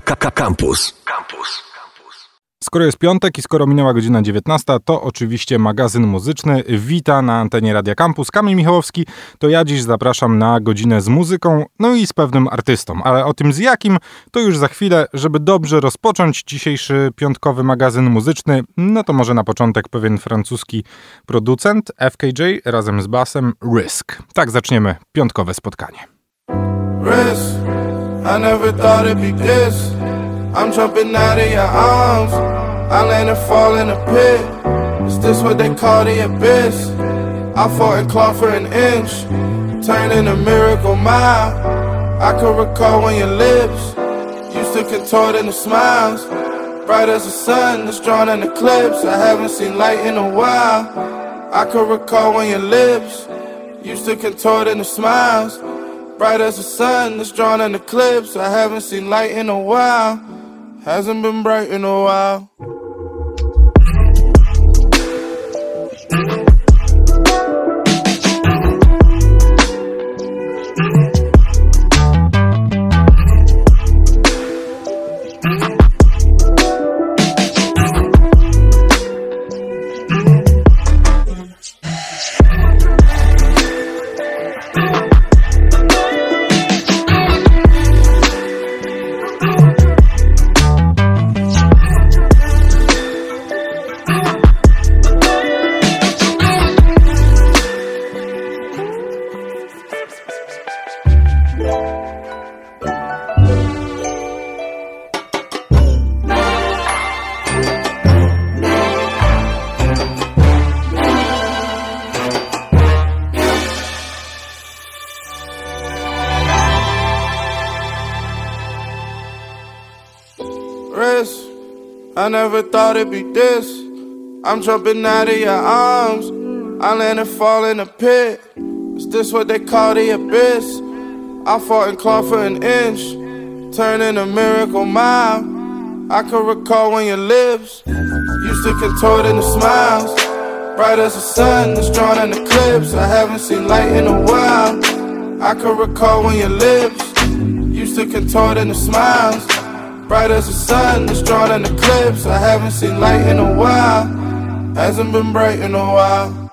Campus. Campus. Skoro jest piątek i skoro minęła godzina 19, to oczywiście magazyn muzyczny wita na antenie Radia Campus. Kamil Michałowski, to ja dziś zapraszam na godzinę z muzyką, no i z pewnym artystą, ale o tym z jakim, to już za chwilę, żeby dobrze rozpocząć dzisiejszy piątkowy magazyn muzyczny, no to może na początek pewien francuski producent FKJ razem z basem Risk. Tak zaczniemy piątkowe spotkanie. Risk, I never thought it'd be this. I'm jumping out of your arms. I land and fall in a pit. Is this what they call the abyss? I fought and clawed for an inch, turning a miracle mile. I can recall when your lips used to contort into smiles. Bright as the sun that's drawn in eclipse. I haven't seen light in a while. I can recall when your lips used to contort into smiles. Bright as the sun that's drawn in eclipse. I haven't seen light in a while. Hasn't been bright in a while. I never thought it'd be this. I'm jumping out of your arms. I land and fall in a pit. Is this what they call the abyss? I fought and clawed for an inch, turning a miracle mile. I can recall when your lips used to contort into smiles. Bright as the sun that's drawn in the eclipse. I haven't seen light in a while. I can recall when your lips used to contort into smiles. Bright as the sun that's drawn in eclipse. I haven't seen light in a while. Hasn't been bright in a while.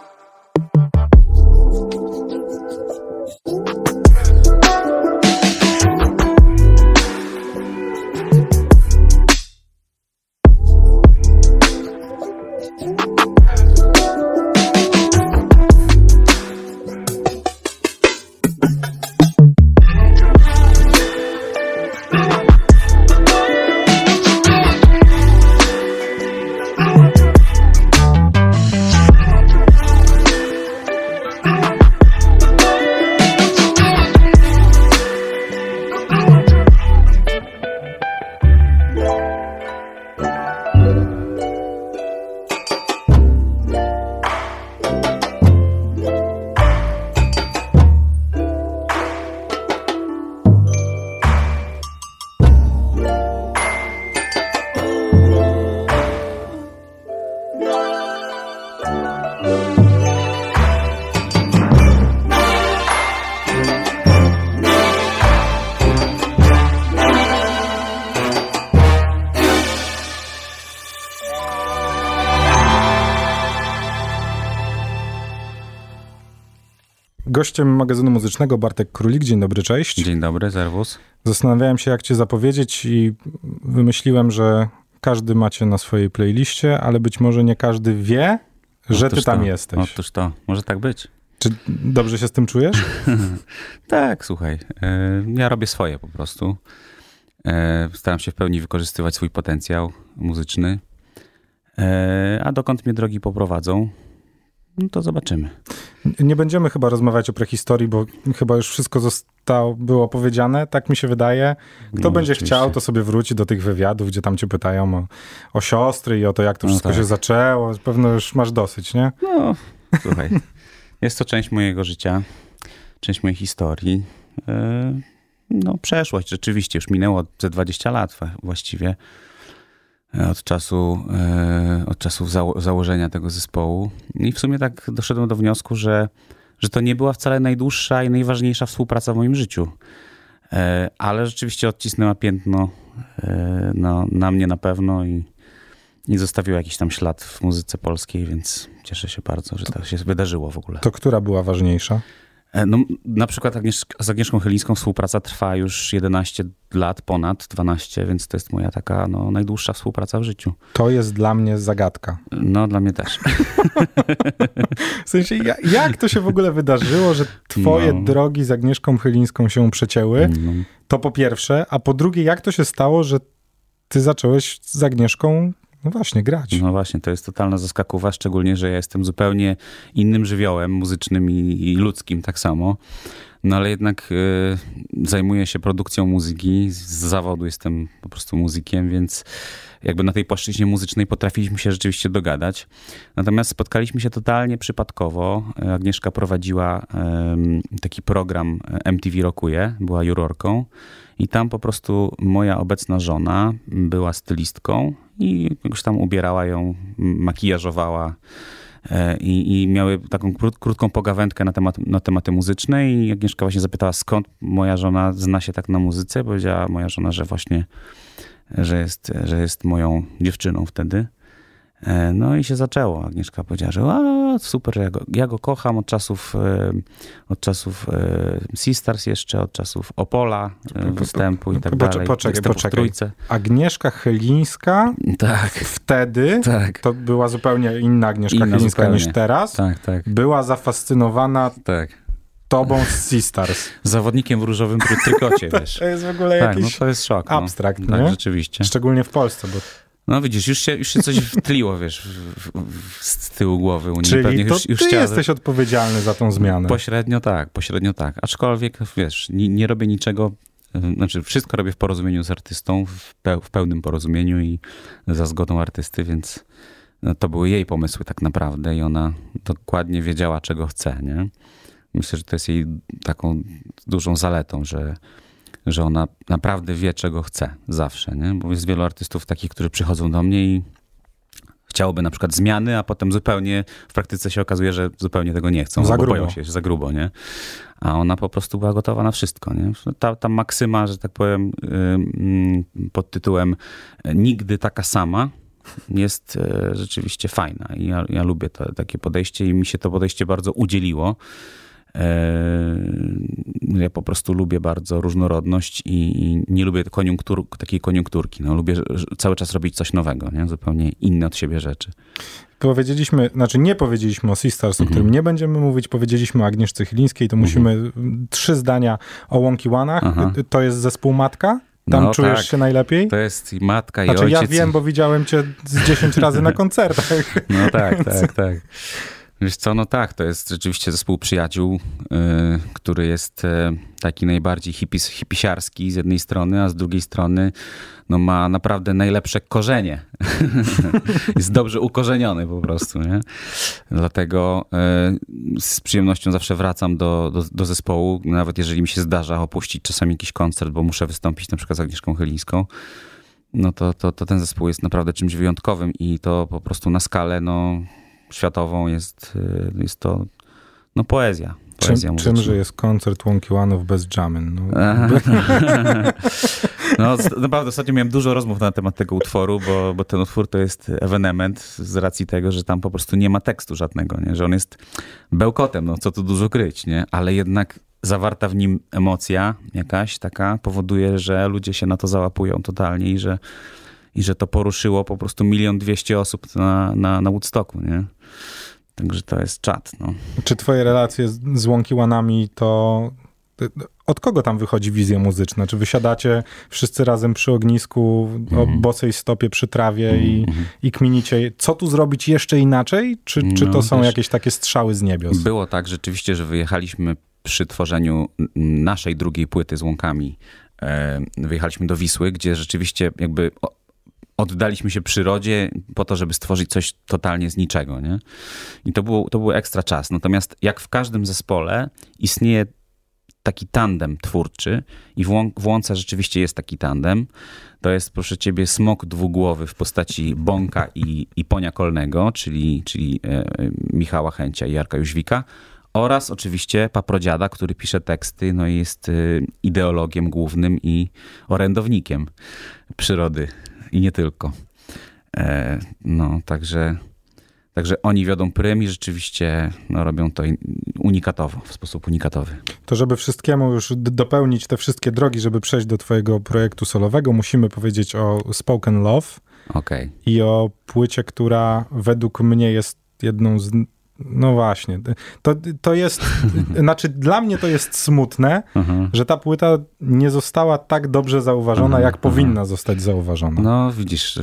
Gościem magazynu muzycznego Bartek Królik. Dzień dobry, cześć. Dzień dobry, serwus. Zastanawiałem się, jak cię zapowiedzieć i wymyśliłem, że każdy macie na swojej playliście, ale być może nie każdy wie, że Otóż ty tam to, jesteś. Otóż to, może tak być. Czy dobrze się z tym czujesz? Tak, słuchaj, e, ja robię swoje po prostu. E, Staram się w pełni wykorzystywać swój potencjał muzyczny. E, A dokąd mnie drogi poprowadzą, no to zobaczymy. Nie będziemy chyba rozmawiać o prehistorii, bo chyba już wszystko zostało, było powiedziane, tak mi się wydaje. Kto No, będzie chciał, to sobie wróci do tych wywiadów, gdzie tam cię pytają o, o siostry i o to, jak to No wszystko tak. się zaczęło. Pewno już masz dosyć, nie? No, słuchaj, jest to część mojego życia, część mojej historii. E, No, przeszłość, rzeczywiście, już minęło ze 20 lat właściwie od czasu, e, od czasu zało- założenia tego zespołu. I w sumie tak doszedłem do wniosku, że, że to nie była wcale najdłuższa i najważniejsza współpraca w moim życiu. E, Ale rzeczywiście odcisnęła piętno no, na mnie na pewno i, i zostawiło jakiś tam ślad w muzyce polskiej, więc cieszę się bardzo, że to się wydarzyło w ogóle. To która była ważniejsza? E, No, na przykład z Agnieszką Chylińską współpraca trwa już 11 lat, ponad 12, więc to jest moja taka no, najdłuższa współpraca w życiu. To jest dla mnie zagadka. No, dla mnie też. W sensie, ja, jak to się w ogóle wydarzyło, że twoje No. drogi z Agnieszką Chylińską się przecięły? No, To po pierwsze, a po drugie, jak to się stało, że ty zacząłeś z Agnieszką, no właśnie, grać? no właśnie, to jest totalna zaskakuwa, szczególnie, że ja jestem zupełnie innym żywiołem muzycznym i, i ludzkim tak samo. No ale jednak y, zajmuję się produkcją muzyki, z zawodu jestem po prostu muzykiem, więc jakby na tej płaszczyźnie muzycznej potrafiliśmy się rzeczywiście dogadać. Natomiast spotkaliśmy się totalnie przypadkowo. Agnieszka prowadziła em, taki program MTV Rokuje, była jurorką i tam po prostu moja obecna żona była stylistką i jakoś tam ubierała ją, makijażowała e, i, i miały taką krót, krótką pogawędkę na, temat, na tematy muzyczne i Agnieszka właśnie zapytała, skąd moja żona zna się tak na muzyce. Powiedziała moja żona, że właśnie że jest, że jest moją dziewczyną wtedy. E, No i się zaczęło. Agnieszka powiedziała, że super, ja go, ja go kocham od czasów, e, od czasów e, Sistars jeszcze, od czasów Opola, e, występu i tak dalej. poczekaj, poczekaj. Agnieszka Chylińska Tak, wtedy, tak, to była zupełnie inna Agnieszka Inna Chylińska zupełnie. niż teraz, tak, tak, była zafascynowana tak. tobą z Sistars. Zawodnikiem w różowym try- trykocie, wiesz. To jest w ogóle Tak, no jakiś to jest szok. No. abstrakt, Tak, nie? rzeczywiście. Szczególnie w Polsce, bo No widzisz, już się, już się coś wtliło, wiesz, w, w, z tyłu głowy u niej. czyli Pewnie to już, już ty chciała- jesteś odpowiedzialny za tą zmianę. Pośrednio tak, pośrednio tak. Aczkolwiek, wiesz, nie, nie robię niczego, y, znaczy wszystko robię w porozumieniu z artystą, w, peł, w pełnym porozumieniu i za zgodą artysty, więc no, to były jej pomysły tak naprawdę i ona dokładnie wiedziała, czego chce, nie? Myślę, że to jest jej taką dużą zaletą, że, że ona naprawdę wie, czego chce zawsze, nie? Bo jest wielu artystów takich, którzy przychodzą do mnie i chciałoby na przykład zmiany, a potem zupełnie w praktyce się okazuje, że zupełnie tego nie chcą, Za grubo. się, za grubo, nie? A ona po prostu była gotowa na wszystko, nie? Ta, ta maksyma, że tak powiem, pod tytułem nigdy taka sama jest e, rzeczywiście fajna i ja, ja lubię to, takie podejście i mi się to podejście bardzo udzieliło. E, Ja po prostu lubię bardzo różnorodność i, nie lubię koniunktur, takiej koniunkturki. No, lubię cały czas robić coś nowego, nie? zupełnie inne od siebie rzeczy. Powiedzieliśmy, znaczy nie powiedzieliśmy o Sistars, o Mhm. którym nie będziemy mówić, powiedzieliśmy o Agnieszce Chylińskiej, to musimy mm, trzy zdania o Łąki Łanach. Aha. To jest zespół Matka? Tam No czujesz tak. się najlepiej? To jest i matka i Znaczy ojciec. ja wiem, bo widziałem cię z 10 razy na koncertach. No tak, tak, tak. Wiesz co, no tak, to jest rzeczywiście zespół przyjaciół, y, który jest y, taki najbardziej hipis, hipisiarski z jednej strony, a z drugiej strony no ma naprawdę najlepsze korzenie. jest dobrze ukorzeniony po prostu, nie? Dlatego y, z przyjemnością zawsze wracam do, do, do zespołu, nawet jeżeli mi się zdarza opuścić czasami jakiś koncert, bo muszę wystąpić na przykład z Agnieszką Chylińską no to, to, to ten zespół jest naprawdę czymś wyjątkowym i to po prostu na skalę no, światową jest, y, jest to no, poezja. poezja Czym, czymże jest koncert Łąki Łanów bez jammyn? No. No, naprawdę ostatnio miałem dużo rozmów na temat tego utworu, bo, bo ten utwór to jest ewenement z racji tego, że tam po prostu nie ma tekstu żadnego, nie? że on jest bełkotem, no co tu dużo kryć, nie? ale jednak zawarta w nim emocja jakaś taka powoduje, że ludzie się na to załapują totalnie i że, i że to poruszyło po prostu milion dwieście osób na, na, na Woodstocku, nie? Także to jest czat, no. Czy twoje relacje z, z Łąki Łanami to... Od kogo tam wychodzi wizja muzyczna? Czy wysiadacie wszyscy razem przy ognisku o Mhm. bosej stopie przy trawie i, Mhm. i kminicie, co tu zrobić jeszcze inaczej? Czy, czy to No, są jakieś takie strzały z niebios? Było tak rzeczywiście, że wyjechaliśmy przy tworzeniu naszej drugiej płyty z łąkami. E, wyjechaliśmy do Wisły, gdzie rzeczywiście jakby oddaliśmy się przyrodzie po to, żeby stworzyć coś totalnie z niczego. Nie? I to był, to był ekstra czas. Natomiast jak w każdym zespole istnieje taki tandem twórczy i w, w Łące rzeczywiście jest taki tandem. To jest, proszę ciebie, smok dwugłowy w postaci Bąka i, i Ponia Kolnego, czyli, czyli e, Michała Chęcia i Jarka Jóźwika oraz oczywiście paprodziada, który pisze teksty, no i jest y, ideologiem głównym i orędownikiem przyrody i nie tylko. E, no, także, także oni wiodą prym i rzeczywiście no, robią to unikatowo, w sposób unikatowy. To żeby wszystkiemu już dopełnić te wszystkie drogi, żeby przejść do twojego projektu solowego, musimy powiedzieć o Spoken Love. Okay. I o płycie, która według mnie jest jedną z no właśnie. To, to jest, znaczy dla mnie to jest smutne, uh-huh. że ta płyta nie została tak dobrze zauważona, uh-huh, jak uh-huh. powinna zostać zauważona. No widzisz,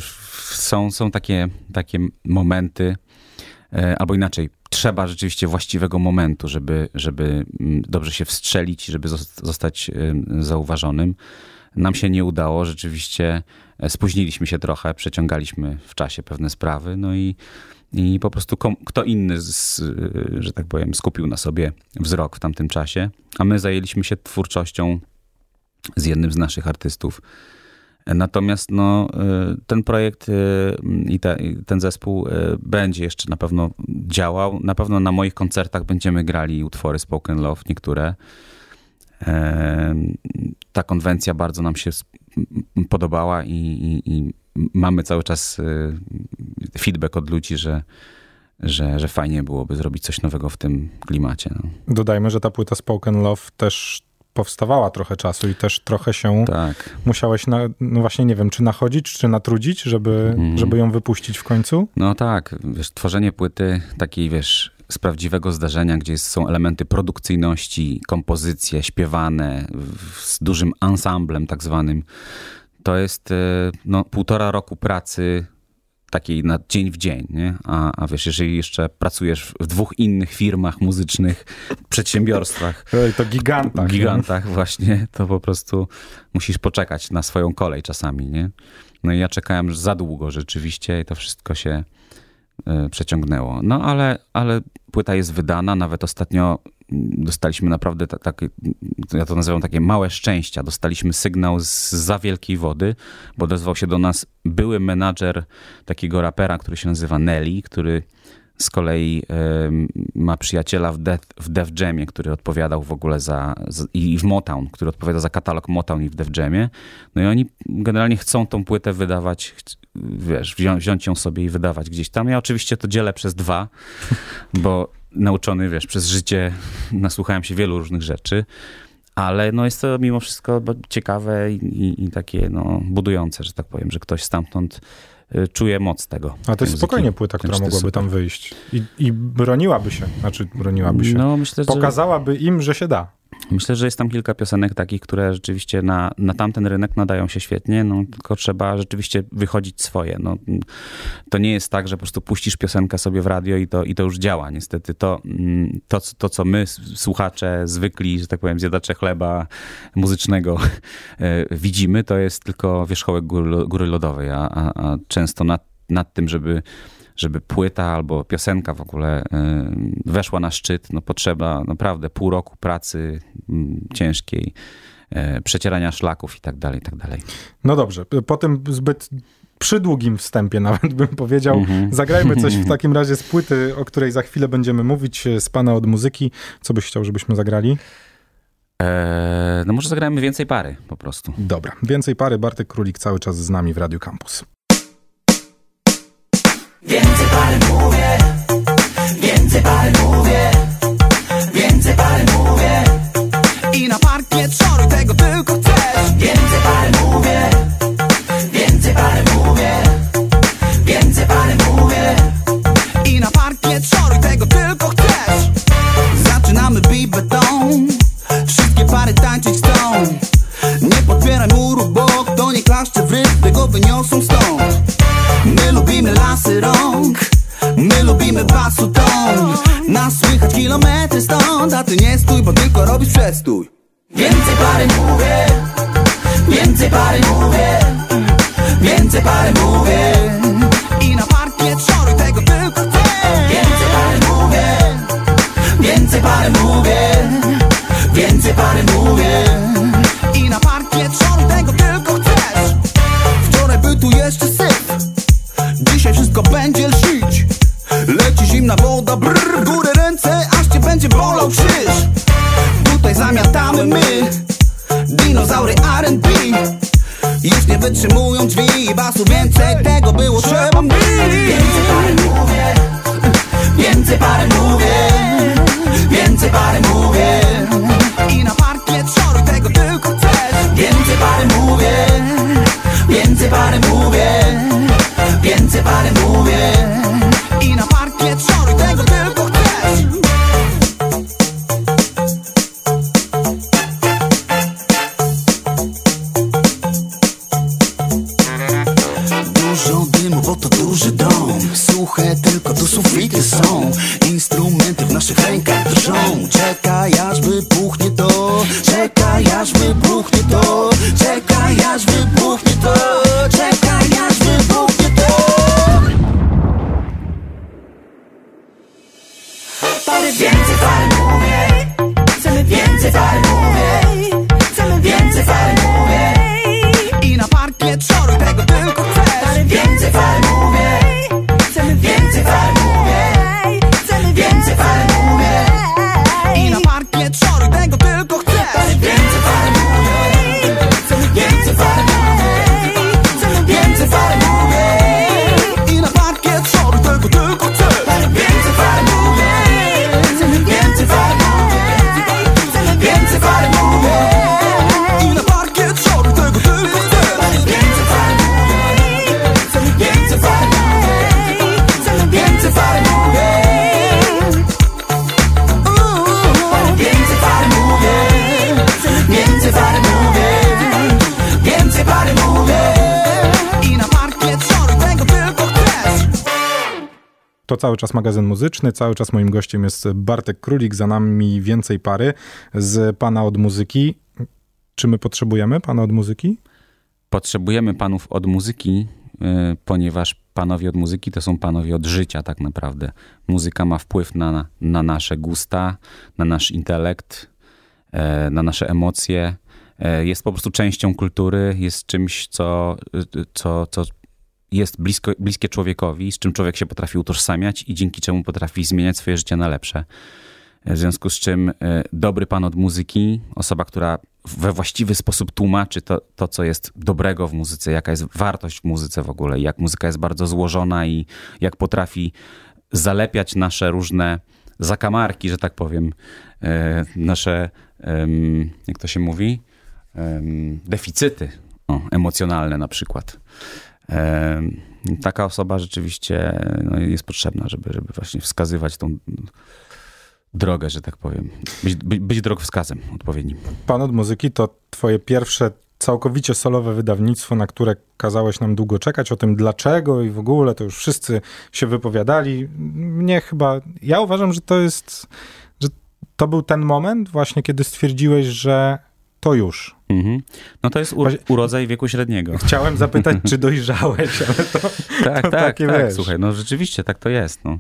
są, są takie, takie momenty, e, albo inaczej, trzeba rzeczywiście właściwego momentu, żeby, żeby mm, dobrze się wstrzelić, żeby zostać zauważonym. Nam się nie udało, rzeczywiście e, spóźniliśmy się trochę, przeciągaliśmy w czasie pewne sprawy, no i i po prostu kto inny, z, że tak powiem, skupił na sobie wzrok w tamtym czasie, a my zajęliśmy się twórczością z jednym z naszych artystów. Natomiast no, y, ten projekt y, i te, ten zespół y, będzie jeszcze na pewno działał. Na pewno na moich koncertach będziemy grali utwory Spoken Love, niektóre. Ta konwencja bardzo nam się podobała i, i, i mamy cały czas y, feedback od ludzi, że, że, że fajnie byłoby zrobić coś nowego w tym klimacie. No. Dodajmy, że ta płyta Spoken Love też powstawała trochę czasu i też trochę się tak. musiałeś, na, no właśnie nie wiem, czy nachodzić, czy natrudzić, żeby, mm. żeby ją wypuścić w końcu? No tak, wiesz, tworzenie płyty takiej, wiesz, z prawdziwego zdarzenia, gdzie są elementy produkcyjności, kompozycje śpiewane z dużym ensemblem tak zwanym, to jest e, no, półtora roku pracy takiej na dzień w dzień, nie? A, a wiesz, jeżeli jeszcze pracujesz w dwóch innych firmach muzycznych, przedsiębiorstwach. To gigantach. Gigantach, nie? właśnie, to po prostu musisz poczekać na swoją kolej czasami, nie? No i ja czekałem za długo rzeczywiście i to wszystko się y, przeciągnęło. No ale, ale płyta jest wydana, nawet ostatnio dostaliśmy naprawdę takie, ja to nazywam takie małe szczęścia. Dostaliśmy sygnał z za wielkiej wody, bo odezwał się do nas były menadżer takiego rapera, który się nazywa Nelly, który z kolei y, ma przyjaciela w, Death, w Def Jamie, który odpowiadał w ogóle za, za, i w Motown, który odpowiada za katalog Motown i w Def Jamie. No i oni generalnie chcą tą płytę wydawać, wiesz, wziąć, wziąć ją sobie i wydawać gdzieś tam. Ja oczywiście to dzielę przez dwa, bo nauczony, wiesz, przez życie nasłuchałem się wielu różnych rzeczy, ale no jest to mimo wszystko ciekawe i, i, i takie no, budujące, że tak powiem, że ktoś stamtąd y, czuje moc tego. A to jest spokojnie płyta, która mogłaby super. tam wyjść i, i broniłaby się, znaczy broniłaby się. No, myślę, Pokazałaby że... im, że się da. Myślę, że jest tam kilka piosenek takich, które rzeczywiście na, na tamten rynek nadają się świetnie, no, tylko trzeba rzeczywiście wychodzić swoje. No, to nie jest tak, że po prostu puścisz piosenkę sobie w radio i to, i to już działa. Niestety to, mm, to, to, co my, słuchacze, zwykli, że tak powiem, zjadacze chleba muzycznego e, widzimy, to jest tylko wierzchołek góry, góry lodowej, a, a, a często nad, nad tym, żeby żeby płyta albo piosenka w ogóle y, weszła na szczyt, no potrzeba naprawdę pół roku pracy mm, ciężkiej, y, przecierania szlaków i tak dalej, i tak dalej. No dobrze, po tym zbyt przydługim wstępie nawet bym powiedział. Mm-hmm. Zagrajmy coś w takim razie z płyty, o której za chwilę będziemy mówić, z pana od muzyki. Co byś chciał, żebyśmy zagrali? Eee, no może zagrajmy więcej pary po prostu. Dobra, więcej pary. Bartek Królik cały czas z nami w Radio Campus. Więcej parę mówię, więcej parę mówię, więcej parę mówię. I na parkiet szoruj, cały czas magazyn muzyczny, cały czas moim gościem jest Bartek Królik, za nami więcej pary z Pana od muzyki. Czy my potrzebujemy Pana od muzyki? Potrzebujemy panów od muzyki, y, ponieważ panowie od muzyki to są panowie od życia tak naprawdę. Muzyka ma wpływ na, na nasze gusta, na nasz intelekt, e, na nasze emocje. E, Jest po prostu częścią kultury, jest czymś, co, co, co jest blisko, bliskie człowiekowi, z czym człowiek się potrafi utożsamiać i dzięki czemu potrafi zmieniać swoje życie na lepsze. W związku z czym e, dobry pan od muzyki, osoba, która we właściwy sposób tłumaczy to, to, co jest dobrego w muzyce, jaka jest wartość w muzyce w ogóle, jak muzyka jest bardzo złożona i jak potrafi zalepiać nasze różne zakamarki, że tak powiem, e, nasze, jak to się mówi, deficyty o, emocjonalne na przykład. Taka osoba rzeczywiście no, jest potrzebna, żeby, żeby właśnie wskazywać tą drogę, że tak powiem. Być, być, być drogowskazem odpowiednim. Pan od muzyki to twoje pierwsze całkowicie solowe wydawnictwo, na które kazałeś nam długo czekać, o tym dlaczego i w ogóle to już wszyscy się wypowiadali. Mnie chyba, ja uważam, że to jest, że to był ten moment właśnie, kiedy stwierdziłeś, że to już. Mhm. No to jest urodzaj wieku średniego. Chciałem zapytać, czy dojrzałeś, ale to, Tak, to tak, takie tak. wiesz. Słuchaj, no rzeczywiście tak to jest. No.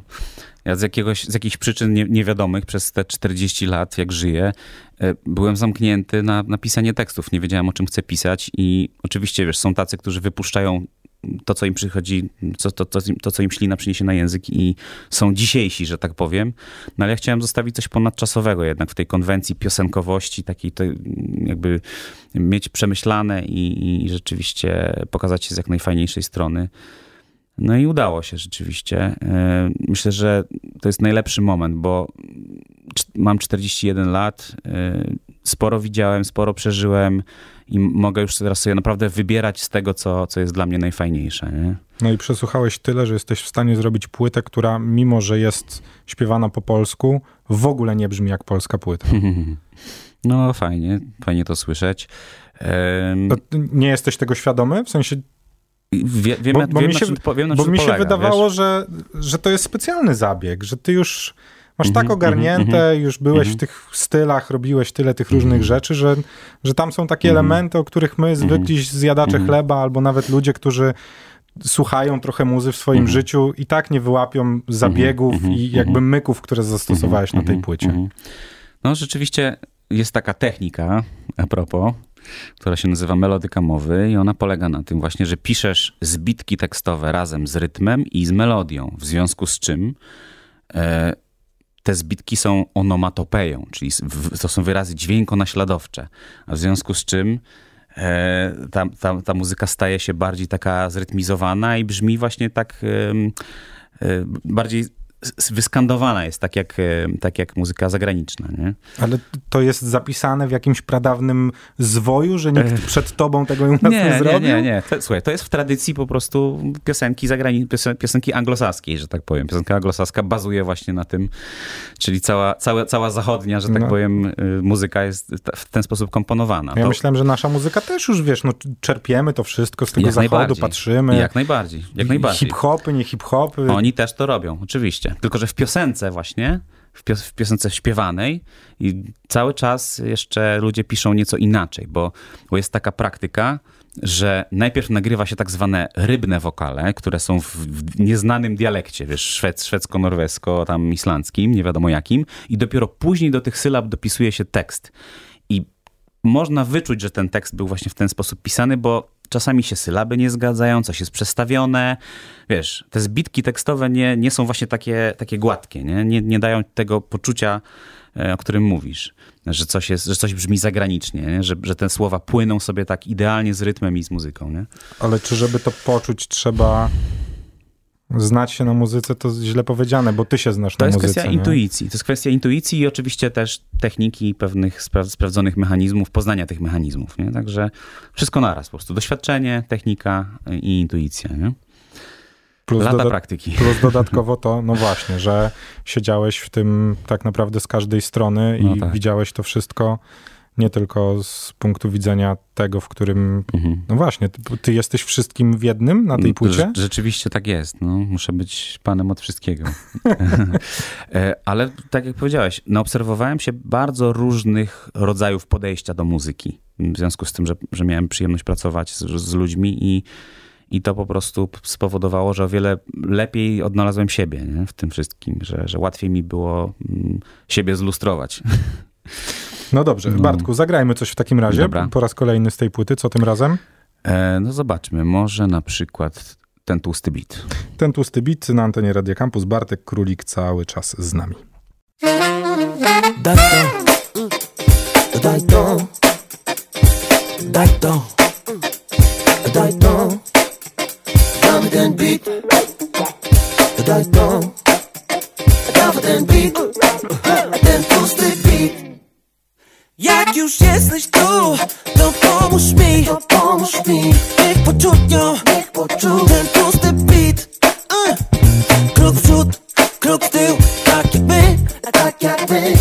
Ja z, jakiegoś, z jakichś przyczyn nie, niewiadomych przez te 40 lat, jak żyję, e, byłem zamknięty na, na pisanie tekstów. Nie wiedziałem, o czym chcę pisać i oczywiście, wiesz, są tacy, którzy wypuszczają to, co im przychodzi, co, to, to, to, co im ślina przyniesie na język i są dzisiejsi, że tak powiem. No ale ja chciałem zostawić coś ponadczasowego jednak w tej konwencji piosenkowości, takiej to jakby mieć przemyślane i, i rzeczywiście pokazać się z jak najfajniejszej strony. No i udało się rzeczywiście. E, Myślę, że to jest najlepszy moment, bo mam 41 lat, e, sporo widziałem, sporo przeżyłem i mogę już teraz sobie naprawdę wybierać z tego, co, co jest dla mnie najfajniejsze. Nie? No i przesłuchałeś tyle, że jesteś w stanie zrobić płytę, która mimo, że jest śpiewana po polsku, w ogóle nie brzmi jak polska płyta. No fajnie, fajnie to słyszeć. Em, To nie jesteś tego świadomy? W sensie, Wie, wiem, bo- bo wiem, mi się- czym, wiem, bo mi się polega, wydawało, wiesz? że, że to jest specjalny zabieg, że ty już masz tak Mhm, ogarnięte, mhm, już byłeś mhm. w tych stylach, robiłeś tyle tych różnych rzeczy, że, że tam są takie Mhm. elementy, o których my zwykli zjadacze Mhm. chleba, albo nawet ludzie, którzy słuchają trochę muzy w swoim Mhm. życiu i tak nie wyłapią zabiegów mhm, i mhm. jakby myków, które zastosowałeś na tej Mhm, płycie. mhm. No rzeczywiście jest taka technika, a propos, która się nazywa melodyka mowy i ona polega na tym właśnie, że piszesz zbitki tekstowe razem z rytmem i z melodią, w związku z czym e, te zbitki są onomatopeją, czyli to są wyrazy dźwiękonaśladowcze, a w związku z czym e, ta, ta, ta muzyka staje się bardziej taka zrytmizowana i brzmi właśnie tak e, bardziej wyskandowana jest, tak jak, e, tak jak muzyka zagraniczna. Nie? Ale to jest zapisane w jakimś pradawnym zwoju, że nikt przed tobą tego nie, nie zrobił? Nie, nie, nie. To, słuchaj, to jest w tradycji po prostu piosenki zagrani piosen piosenki anglosaskiej, że tak powiem. Piosenka anglosaska bazuje właśnie na tym, czyli cała, cała, cała zachodnia, że tak no. powiem, y, muzyka jest w ten sposób komponowana. Ja to... myślałem, że nasza muzyka też już, wiesz, no, czerpiemy to wszystko z tego jak zachodu, patrzymy. Jak najbardziej, jak najbardziej. Hip-hopy, nie hip-hopy. Oni też to robią, oczywiście. Tylko, że w piosence właśnie, w, pios w piosence śpiewanej i cały czas jeszcze ludzie piszą nieco inaczej, bo, bo jest taka praktyka, że najpierw nagrywa się tak zwane rybne wokale, które są w, w nieznanym dialekcie, wiesz, szwed, szwedzko-norwesko, tam islandzkim, nie wiadomo jakim, i dopiero później do tych sylab dopisuje się tekst. I można wyczuć, że ten tekst był właśnie w ten sposób pisany, bo czasami się sylaby nie zgadzają, coś jest przestawione. Wiesz, te zbitki tekstowe nie, nie są właśnie takie, takie gładkie, nie? Nie, nie dają tego poczucia, e, o którym mówisz, że coś, jest, że coś brzmi zagranicznie, nie? Że, że te słowa płyną sobie tak idealnie z rytmem i z muzyką. Nie? Ale czy żeby to poczuć, trzeba znać się na muzyce to źle powiedziane, bo ty się znasz to na muzyce. To jest kwestia nie? intuicji. To jest kwestia intuicji i oczywiście też techniki pewnych spra sprawdzonych mechanizmów, poznania tych mechanizmów. Nie? Także wszystko naraz po prostu. Doświadczenie, technika i intuicja. Nie? Plus Lata praktyki. Plus dodatkowo to, no właśnie, że siedziałeś w tym tak naprawdę z każdej strony i no tak. widziałeś to wszystko nie tylko z punktu widzenia tego, w którym, mhm. no właśnie, ty, ty, jesteś wszystkim w jednym na tej płycie? Rzeczywiście tak jest, no, muszę być panem od wszystkiego. E, ale tak jak powiedziałeś, naobserwowałem się bardzo różnych rodzajów podejścia do muzyki, w związku z tym, że, że miałem przyjemność pracować z, z ludźmi i i to po prostu spowodowało, że o wiele lepiej odnalazłem siebie nie? w tym wszystkim, że, że łatwiej mi było mm, siebie zlustrować. No dobrze, no. Bartku, zagrajmy coś w takim razie. Dobra. Po raz kolejny z tej płyty. Co tym razem? E, no zobaczmy, może na przykład ten tłusty bit. Ten tłusty bit na antenie Radio Campus. Bartek Królik cały czas z nami. Daj to, daj to, daj to, daj to, damy ten beat, daj to, damy ten beat, ten tłusty beat. Jak już jesteś tu, to pomóż mi, to pomóż mi. Niech poczują, niech poczuł ten tłusty beat uh. Krok w przód, krok w tył, tak jak my, tak jak my.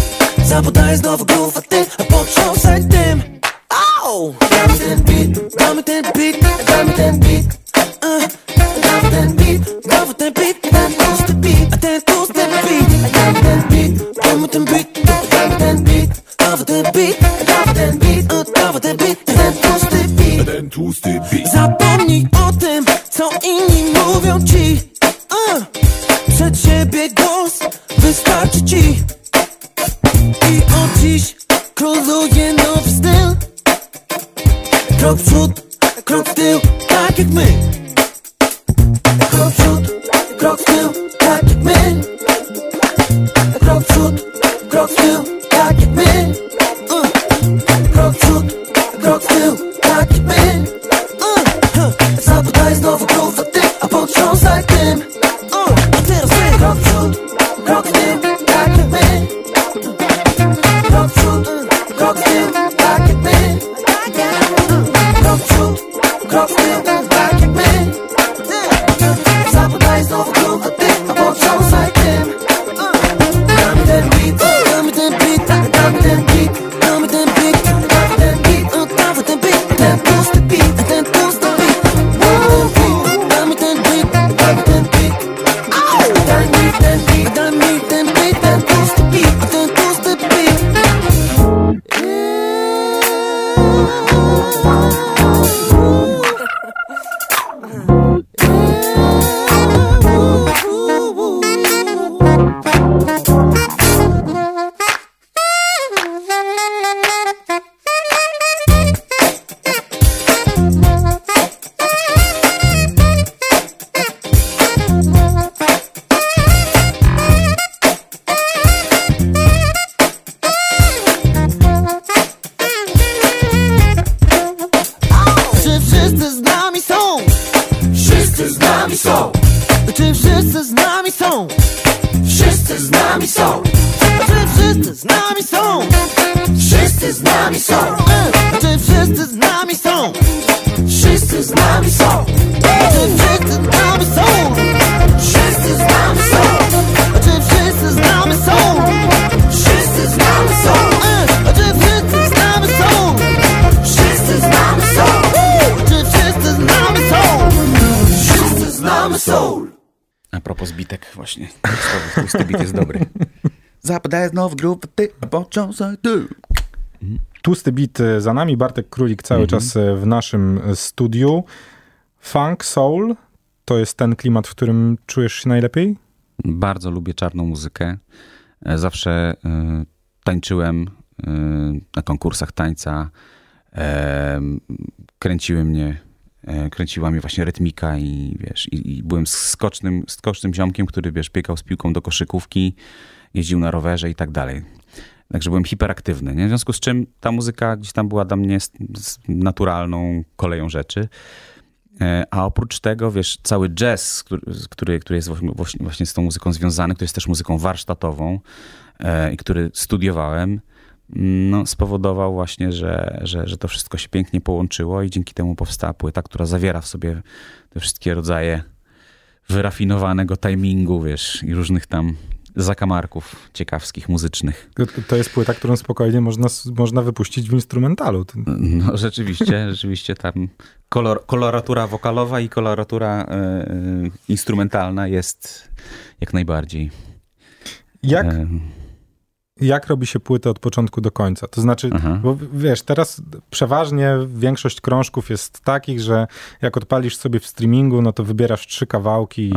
Zabudaj znowu groove, a ty, a potrząsaj tym. Oh. Damy ten beat, damy ten beat, damy ten beat. Uh. Damy ten beat, damy ten beat, ten tłusty beat. A ten tłusty beat, damy ten beat, damy ten beat, Dawaj ten beat, dawaj ten beat, dawaj ten beat, ten tłusty beat. Ten tłusty beat. Zapomnij o tym, co inni mówią ci. Uh. Przed siebie głos wystarczy ci. I od dziś króluje nowy styl. Krok w przód, krok w tył, tak jak my Ty, bo ty. Tłusty bit y, za nami, Bartek Królik cały czas y, w naszym y, studiu. Funk, soul, to jest ten klimat, w którym czujesz się najlepiej? Bardzo lubię czarną muzykę. E, Zawsze e, tańczyłem e, na konkursach tańca. E, kręciły mnie, e, kręciła mnie właśnie rytmika i wiesz, i, i byłem skocznym, skocznym ziomkiem, który wiesz, biegał z piłką do koszykówki, jeździł na rowerze i tak dalej. Także byłem hiperaktywny, nie? w związku z czym ta muzyka gdzieś tam była dla mnie naturalną koleją rzeczy. E, A oprócz tego, wiesz, cały jazz, który, który, jest właśnie, właśnie z tą muzyką związany, który jest też muzyką warsztatową e, i który studiowałem, no, spowodował właśnie, że, że, że to wszystko się pięknie połączyło i dzięki temu powstała płyta, która zawiera w sobie te wszystkie rodzaje wyrafinowanego timingu, wiesz, i różnych tam zakamarków ciekawskich, muzycznych. To, jest płyta, którą spokojnie można, można wypuścić w instrumentalu. No rzeczywiście, rzeczywiście tam kolor, koloratura wokalowa i koloratura e, instrumentalna jest jak najbardziej. Jak, e, jak robi się płytę od początku do końca? To znaczy, Aha. bo wiesz, teraz przeważnie większość krążków jest takich, że jak odpalisz sobie w streamingu, no to wybierasz trzy kawałki i,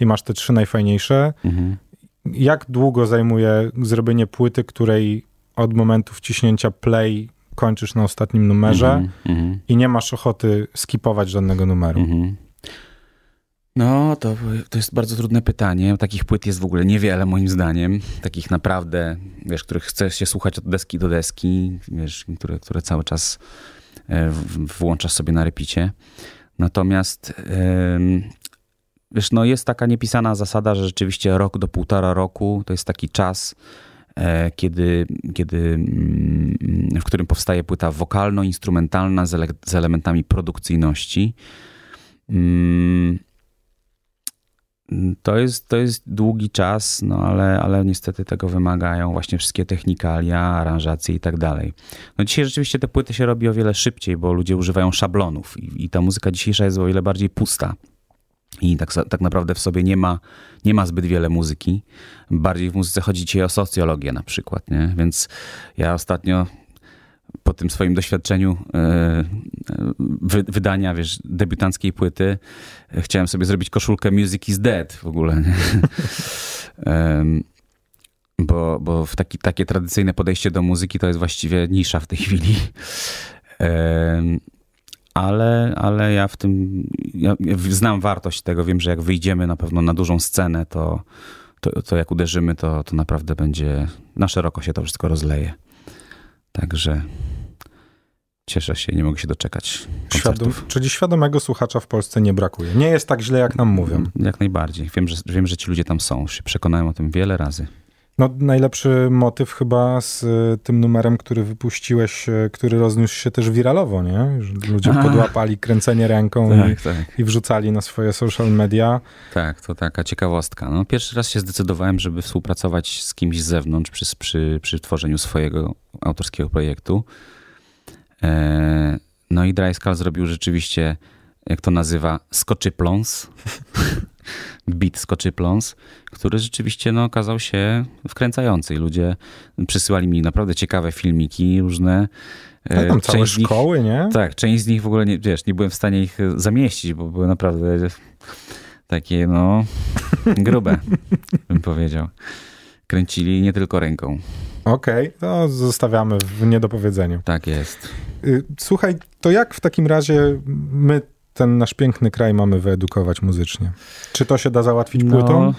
i masz te trzy najfajniejsze. mhm. Jak długo zajmuje zrobienie płyty, której od momentu wciśnięcia play kończysz na ostatnim numerze Mhm, mhm, i nie masz ochoty skipować żadnego numeru? mhm. No, to, to jest bardzo trudne pytanie. Takich płyt jest w ogóle niewiele, moim zdaniem. Takich naprawdę, wiesz, których chce się słuchać od deski do deski, wiesz, które, które cały czas e, włączasz sobie na repicie. Natomiast wiesz, no jest taka niepisana zasada, że rzeczywiście rok do półtora roku to jest taki czas, e, kiedy, kiedy, mm, w którym powstaje płyta wokalno-instrumentalna z, ele z elementami produkcyjności. Mm, To jest, to jest długi czas, no ale, ale niestety tego wymagają właśnie wszystkie technikalia, aranżacje i tak dalej. No dzisiaj rzeczywiście te płyty się robi o wiele szybciej, bo ludzie używają szablonów i, i ta muzyka dzisiejsza jest o wiele bardziej pusta. I tak, tak naprawdę w sobie nie ma, nie ma zbyt wiele muzyki. Bardziej w muzyce chodzi dzisiaj o socjologię na przykład, nie? Więc ja ostatnio po tym swoim doświadczeniu e, e, wy, wydania, wiesz, debiutanckiej płyty, e, chciałem sobie zrobić koszulkę Music is Dead w ogóle, nie? Bo, bo w taki, takie tradycyjne podejście do muzyki to jest właściwie nisza w tej chwili. Ale, ale ja w tym ja, ja znam wartość tego. Wiem, że jak wyjdziemy na pewno na dużą scenę, to, to, to jak uderzymy, to, to naprawdę będzie na szeroko się to wszystko rozleje. Także cieszę się, nie mogę się doczekać Świadom, koncertów. czyli świadomego słuchacza w Polsce nie brakuje. Nie jest tak źle, jak nam mówią. Jak najbardziej. Wiem że, wiem, że ci ludzie tam są. Już się przekonałem o tym wiele razy. No, najlepszy motyw chyba z y, tym numerem, który wypuściłeś, y, który rozniósł się też wiralowo, nie? Ludzie podłapali kręcenie ręką tak. i, i wrzucali na swoje social media. Tak, to taka ciekawostka. No, pierwszy raz się zdecydowałem, żeby współpracować z kimś z zewnątrz przy, przy, przy tworzeniu swojego autorskiego projektu. E, no i Dryskal zrobił rzeczywiście, jak to nazywa, skoczypląs. Beat skoczypląs, który rzeczywiście no, okazał się wkręcający. Ludzie przysyłali mi naprawdę ciekawe filmiki różne. E, No, tam całe część z nich- szkoły, nie? tak, część z nich w ogóle nie, wiesz, nie byłem w stanie ich e, zamieścić, bo były naprawdę takie, no, grube, bym powiedział. Kręcili nie tylko ręką. Okej, to zostawiamy w niedopowiedzeniu. Tak jest. Y, Słuchaj, to jak w takim razie my ten nasz piękny kraj mamy wyedukować muzycznie? Czy to się da załatwić płytą?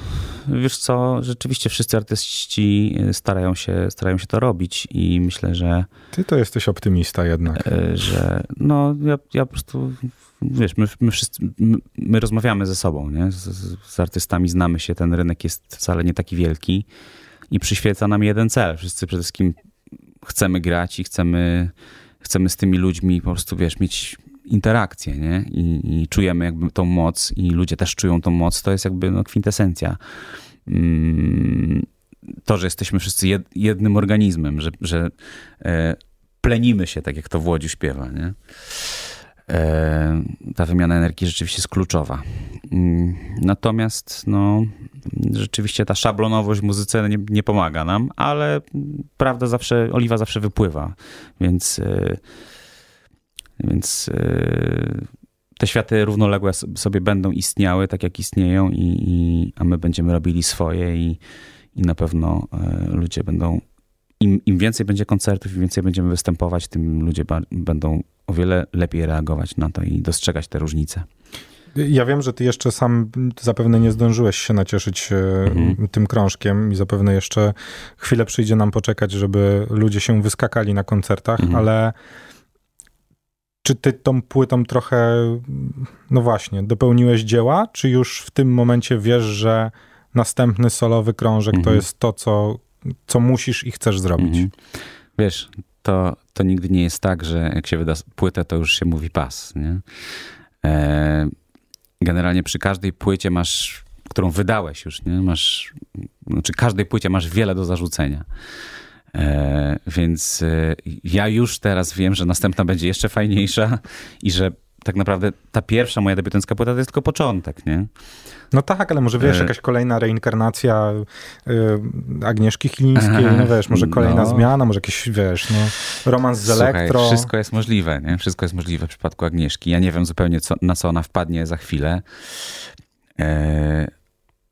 No, wiesz co, rzeczywiście wszyscy artyści e, starają się, starają się to robić i myślę, że, Ty to jesteś optymista jednak. e, że no, ja, ja po prostu wiesz, my, my wszyscy, my, my rozmawiamy ze sobą, nie? Z, z, artystami znamy się, ten rynek jest wcale nie taki wielki i przyświeca nam jeden cel. Wszyscy przede wszystkim chcemy grać i chcemy, chcemy z tymi ludźmi po prostu, wiesz, mieć interakcję, nie? I, I, czujemy jakby tą moc i ludzie też czują tą moc, to jest jakby no, kwintesencja. Mm, to, że jesteśmy wszyscy jed, jednym organizmem, że, że e, plenimy się, tak jak to w Łodzi śpiewa, nie? E, ta wymiana energii rzeczywiście jest kluczowa. Mm, natomiast no, rzeczywiście ta szablonowość w muzyce nie, nie pomaga nam, ale prawda zawsze, oliwa zawsze wypływa, więc, e, więc e, te światy równoległe sobie będą istniały tak jak istnieją, i, i a my będziemy robili swoje i, i na pewno ludzie będą im, im więcej będzie koncertów, im więcej będziemy występować, tym ludzie będą o wiele lepiej reagować na to i dostrzegać te różnice. Ja wiem, że ty jeszcze sam zapewne nie zdążyłeś się nacieszyć e, mhm. tym krążkiem i zapewne jeszcze chwilę przyjdzie nam poczekać, żeby ludzie się wyskakali na koncertach, mhm. ale czy ty tą płytą trochę, no właśnie, dopełniłeś dzieła, czy już w tym momencie wiesz, że następny solowy krążek mhm. to jest to, co co musisz i chcesz zrobić. Mhm. Wiesz, to, to nigdy nie jest tak, że jak się wyda płytę, to już się mówi pas. Nie? E, generalnie przy każdej płycie masz, którą wydałeś już, nie? masz, znaczy każdej płycie masz wiele do zarzucenia. E, więc e, ja już teraz wiem, że następna będzie jeszcze fajniejsza i że tak naprawdę ta pierwsza moja debiutancka płyta to jest tylko początek, nie? No tak, ale może wiesz, e, jakaś kolejna reinkarnacja y, Agnieszki Chilińskiej, no wiesz, może kolejna no. zmiana, może jakiś, wiesz, no, romans z Słuchaj, elektro. wszystko jest możliwe, nie? Wszystko jest możliwe w przypadku Agnieszki. Ja nie wiem zupełnie, co, na co ona wpadnie za chwilę. E,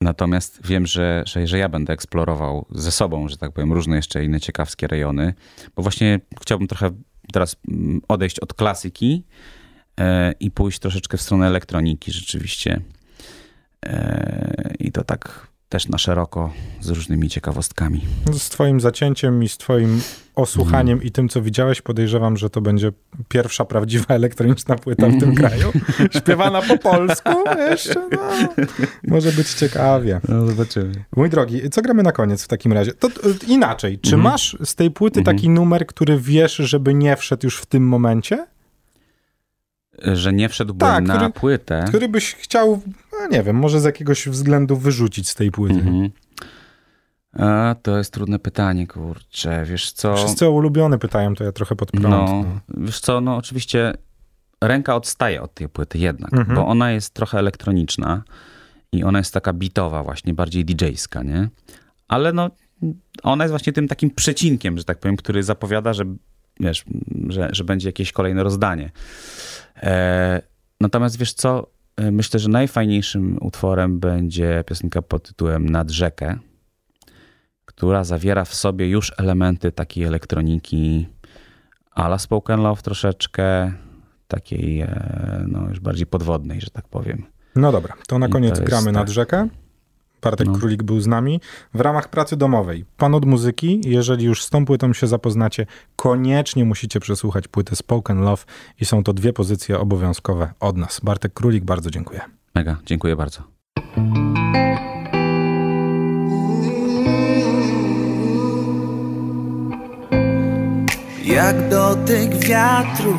natomiast wiem, że, że, że ja będę eksplorował ze sobą, że tak powiem, różne jeszcze inne ciekawskie rejony, bo właśnie chciałbym trochę teraz mm, odejść od klasyki e, i pójść troszeczkę w stronę elektroniki rzeczywiście. E, I to tak też na szeroko z różnymi ciekawostkami. Z Twoim zacięciem i z Twoim osłuchaniem mm. i tym, co widziałeś, podejrzewam, że to będzie pierwsza prawdziwa elektroniczna płyta w tym kraju. Śpiewana po polsku jeszcze, no. Może być ciekawie. No, zobaczymy. Mój drogi, co gramy na koniec w takim razie? To, to inaczej, czy mm. masz z tej płyty mm taki numer, który wiesz, żeby nie wszedł już w tym momencie? że nie wszedłbym tak, na który, płytę. Który byś chciał, no nie wiem, może z jakiegoś względu wyrzucić z tej płyty. Mhm. A, to jest trudne pytanie, kurczę, wiesz co... Wszyscy o ulubione pytają, to ja trochę pod prąd. No, no. Wiesz co, no oczywiście ręka odstaje od tej płyty jednak, mhm. bo ona jest trochę elektroniczna i ona jest taka bitowa właśnie, bardziej DJ-ska, nie? Ale no, ona jest właśnie tym takim przecinkiem, że tak powiem, który zapowiada, że wiesz, że, że będzie jakieś kolejne rozdanie. E, natomiast wiesz co, myślę, że najfajniejszym utworem będzie piosenka pod tytułem Nad rzekę, która zawiera w sobie już elementy takiej elektroniki ala spoken love troszeczkę, takiej e, no, już bardziej podwodnej, że tak powiem. No dobra, to na koniec to gramy tak. nad rzekę. Bartek no. Królik był z nami. W ramach pracy domowej, pan od muzyki, jeżeli już z tą płytą się zapoznacie, koniecznie musicie przesłuchać płytę Spoken Love i są to dwie pozycje obowiązkowe od nas. Bartek Królik, bardzo dziękuję. Mega, dziękuję bardzo. Jak dotyk wiatru,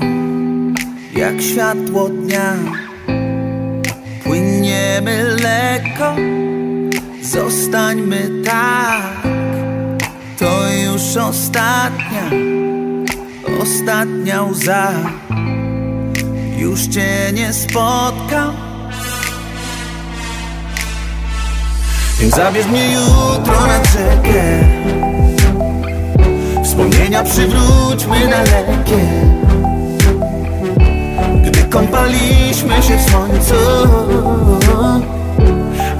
jak światło dnia, płyniemy lekko Zostańmy tak, to już ostatnia, ostatnia łza. Już cię nie spotkam. Więc zabierz mnie jutro na rzekę. Wspomnienia przywróćmy dalekie. Gdy kąpaliśmy się w słońcu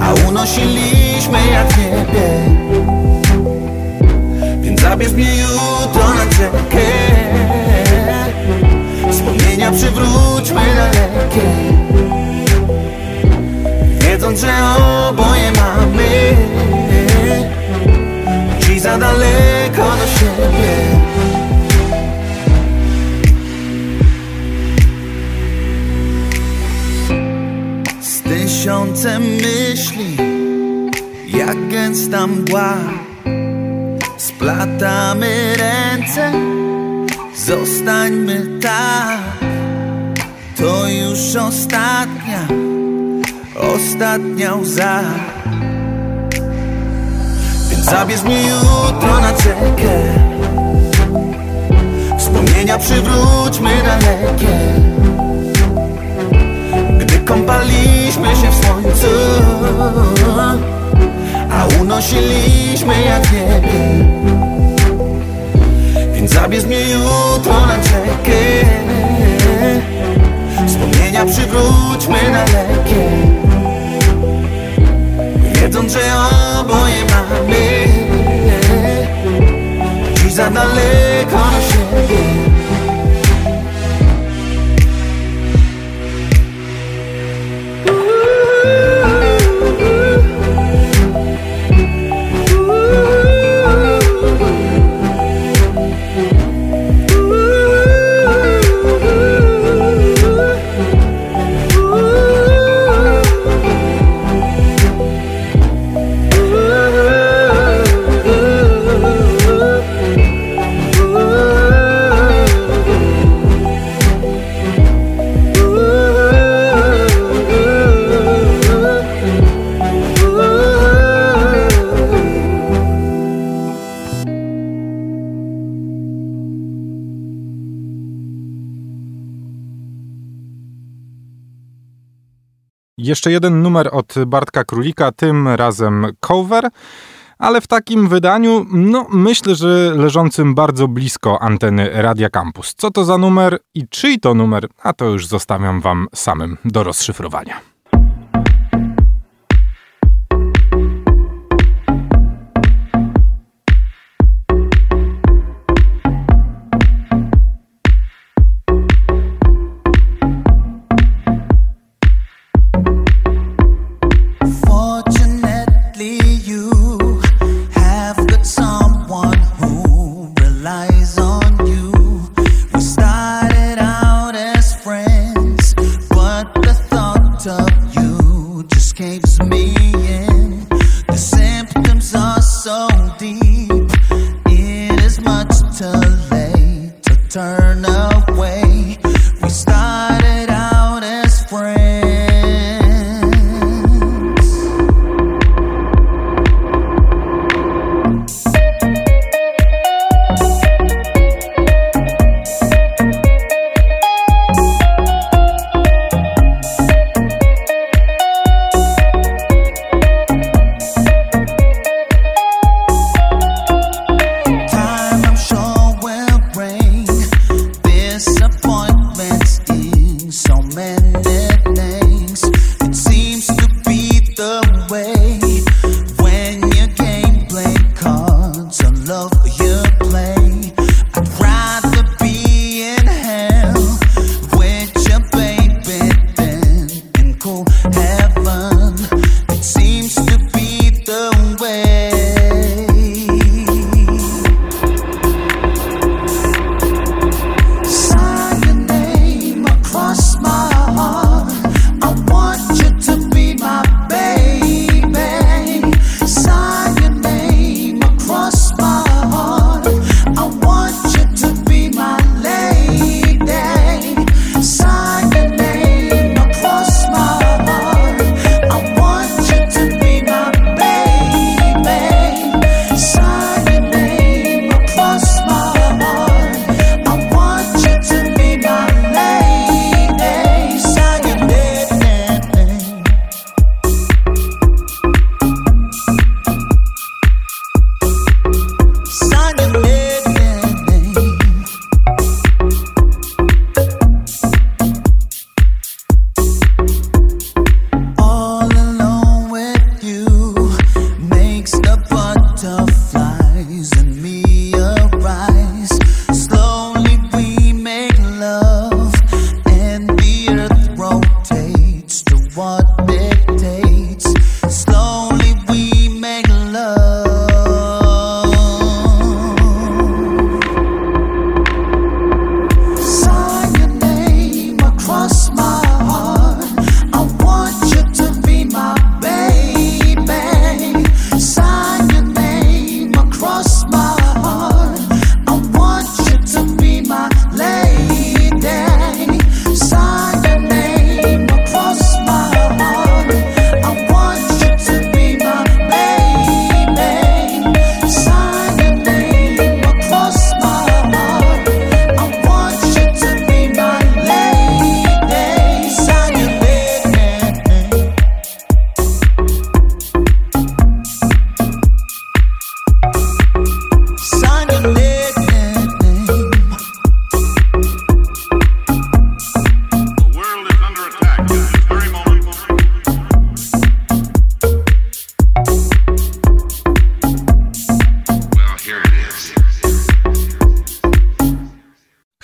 a unosiliśmy jak niebie. Więc zabierz mnie jutro na rzekę. Wspomnienia przywróćmy dalekie Wiedząc, że oboje mamy Dziś za daleko do siebie Tysiące myśli, jak gęsta mgła. Splatamy ręce, zostańmy tak. To już ostatnia, ostatnia łza. Więc zabierz mnie jutro na cekę Wspomnienia przywróćmy dalekie kąpaliśmy się w słońcu A unosiliśmy jak niebie Jeszcze jeden numer od Bartka Królika, tym razem cover, ale w takim wydaniu, no myślę, że leżącym bardzo blisko anteny Radia Campus. Co to za numer i czyj to numer, a to już zostawiam wam samym do rozszyfrowania.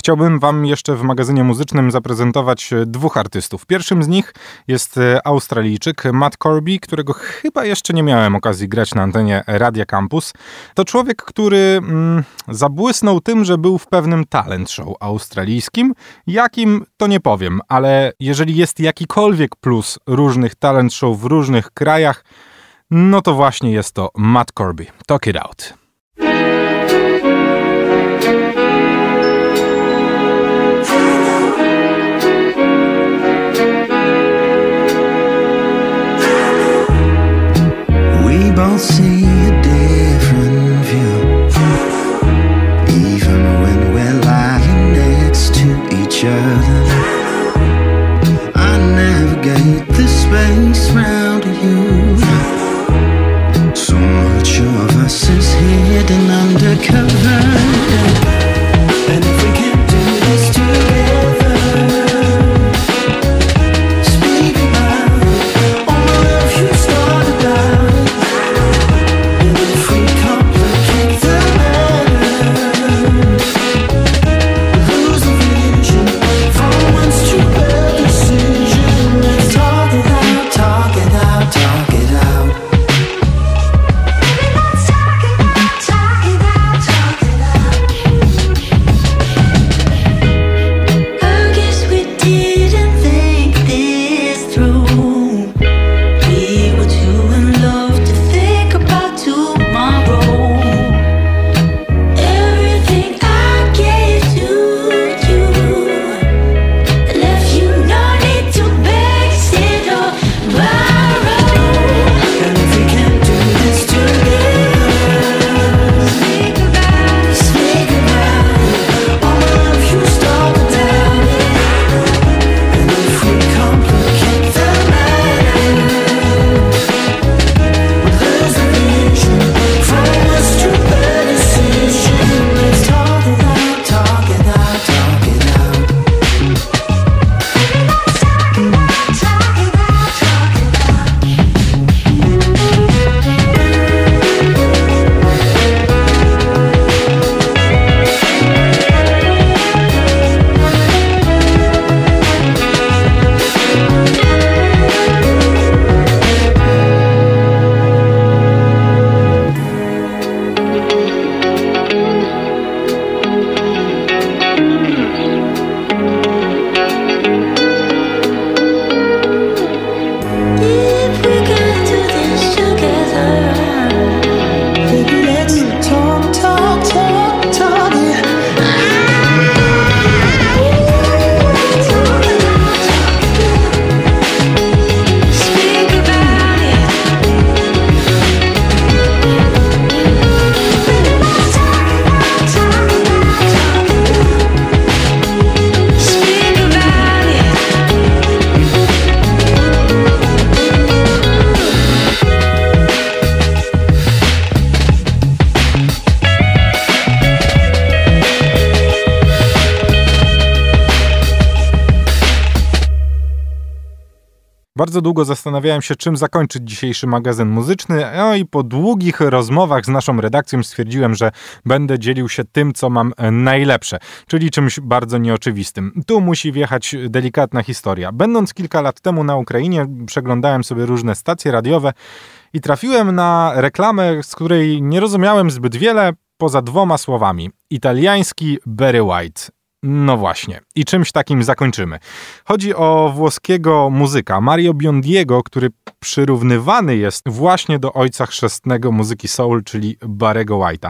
Chciałbym Wam jeszcze w magazynie muzycznym zaprezentować e, dwóch artystów. Pierwszym z nich jest e, Australijczyk Matt Corby, którego chyba jeszcze nie miałem okazji grać na antenie Radia Campus. To człowiek, który mm, zabłysnął tym, że był w pewnym talent show australijskim. Jakim, to nie powiem, ale jeżeli jest jakikolwiek plus różnych talent show w różnych krajach, no to właśnie jest to Matt Corby. Talk it out. Both see a different view. Even when we're lying next to each other. I navigate the space round you. Długo zastanawiałem się, czym zakończyć dzisiejszy magazyn muzyczny, no i po długich rozmowach z naszą redakcją stwierdziłem, że będę dzielił się tym, co mam e, najlepsze, czyli czymś bardzo nieoczywistym. Tu musi wjechać delikatna historia. Będąc kilka lat temu na Ukrainie, przeglądałem sobie różne stacje radiowe i trafiłem na reklamę, z której nie rozumiałem zbyt wiele, poza dwoma słowami. Italiański Barry White. No właśnie. I czymś takim zakończymy. Chodzi o włoskiego muzyka Mario Biondiego, który przyrównywany jest właśnie do ojca chrzestnego muzyki soul, czyli Barego White'a.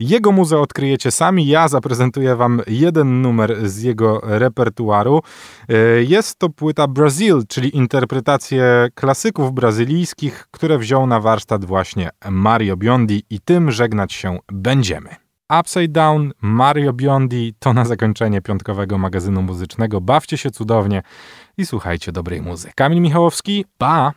Jego muzę odkryjecie sami. Ja zaprezentuję wam jeden numer z jego repertuaru. E, Jest to płyta Brazil, czyli interpretacje klasyków brazylijskich, które wziął na warsztat właśnie Mario Biondi i tym żegnać się będziemy. Upside Down, Mario Biondi to na zakończenie piątkowego magazynu muzycznego. Bawcie się cudownie i słuchajcie dobrej muzyki. Kamil Michałowski, pa!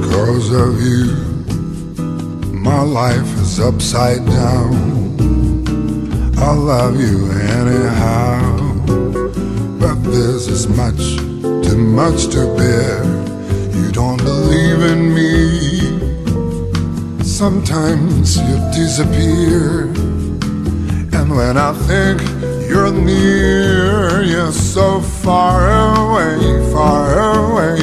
Because of you, my life upside down. I'll love you anyhow. But this is much, too much to bear. You don't believe in me. Sometimes you disappear. And when I think you're near, you're so far away, far away,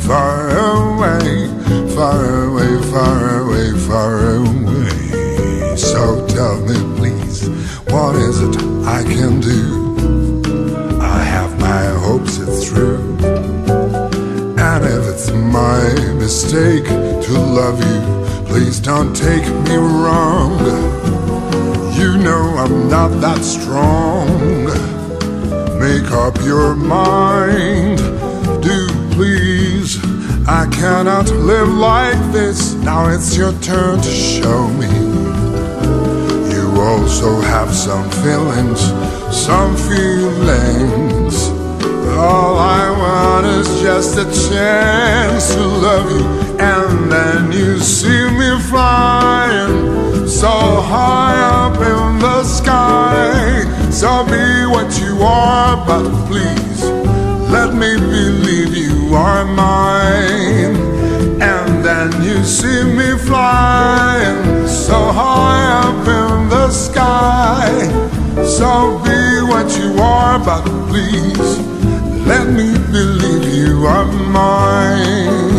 far away, far away, far away, far away. So tell me, please, what is it I can do? I have my hopes it's true. And if it's my mistake to love you, please don't take me wrong. You know I'm not that strong. Make up your mind, do please. I cannot live like this. Now it's your turn to show me. Also have some feelings, some feelings. All I want is just a chance to love you, and then you see me flying so high up in the sky. So be what you are, but please let me believe you are mine. And then you see me flying so high up sky. So be what you are, but please let me believe you are mine.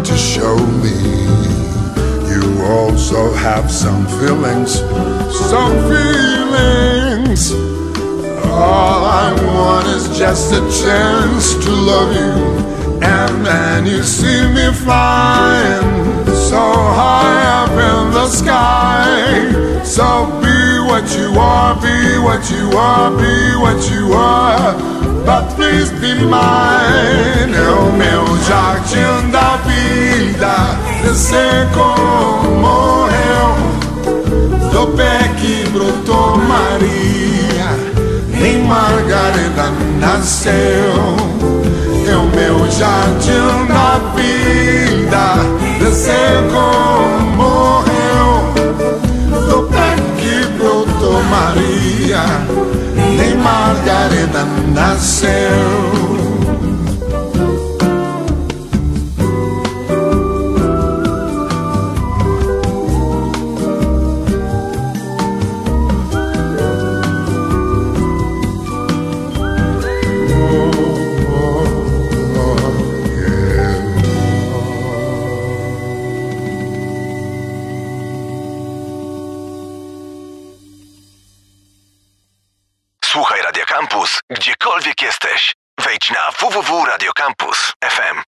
To show me. You also have some feelings, some feelings. All I want is just a chance to love you. And then you see me flying so high up in the sky. So be what you are, be what you are, be what you are. But please be mine. O meu jardim da. Sei como morreu. Do pé que brotou Maria. Nem Margarida nasceu. É o meu jardim da vida. Sei como morreu. Do pé que brotou Maria. Nem Margarida nasceu.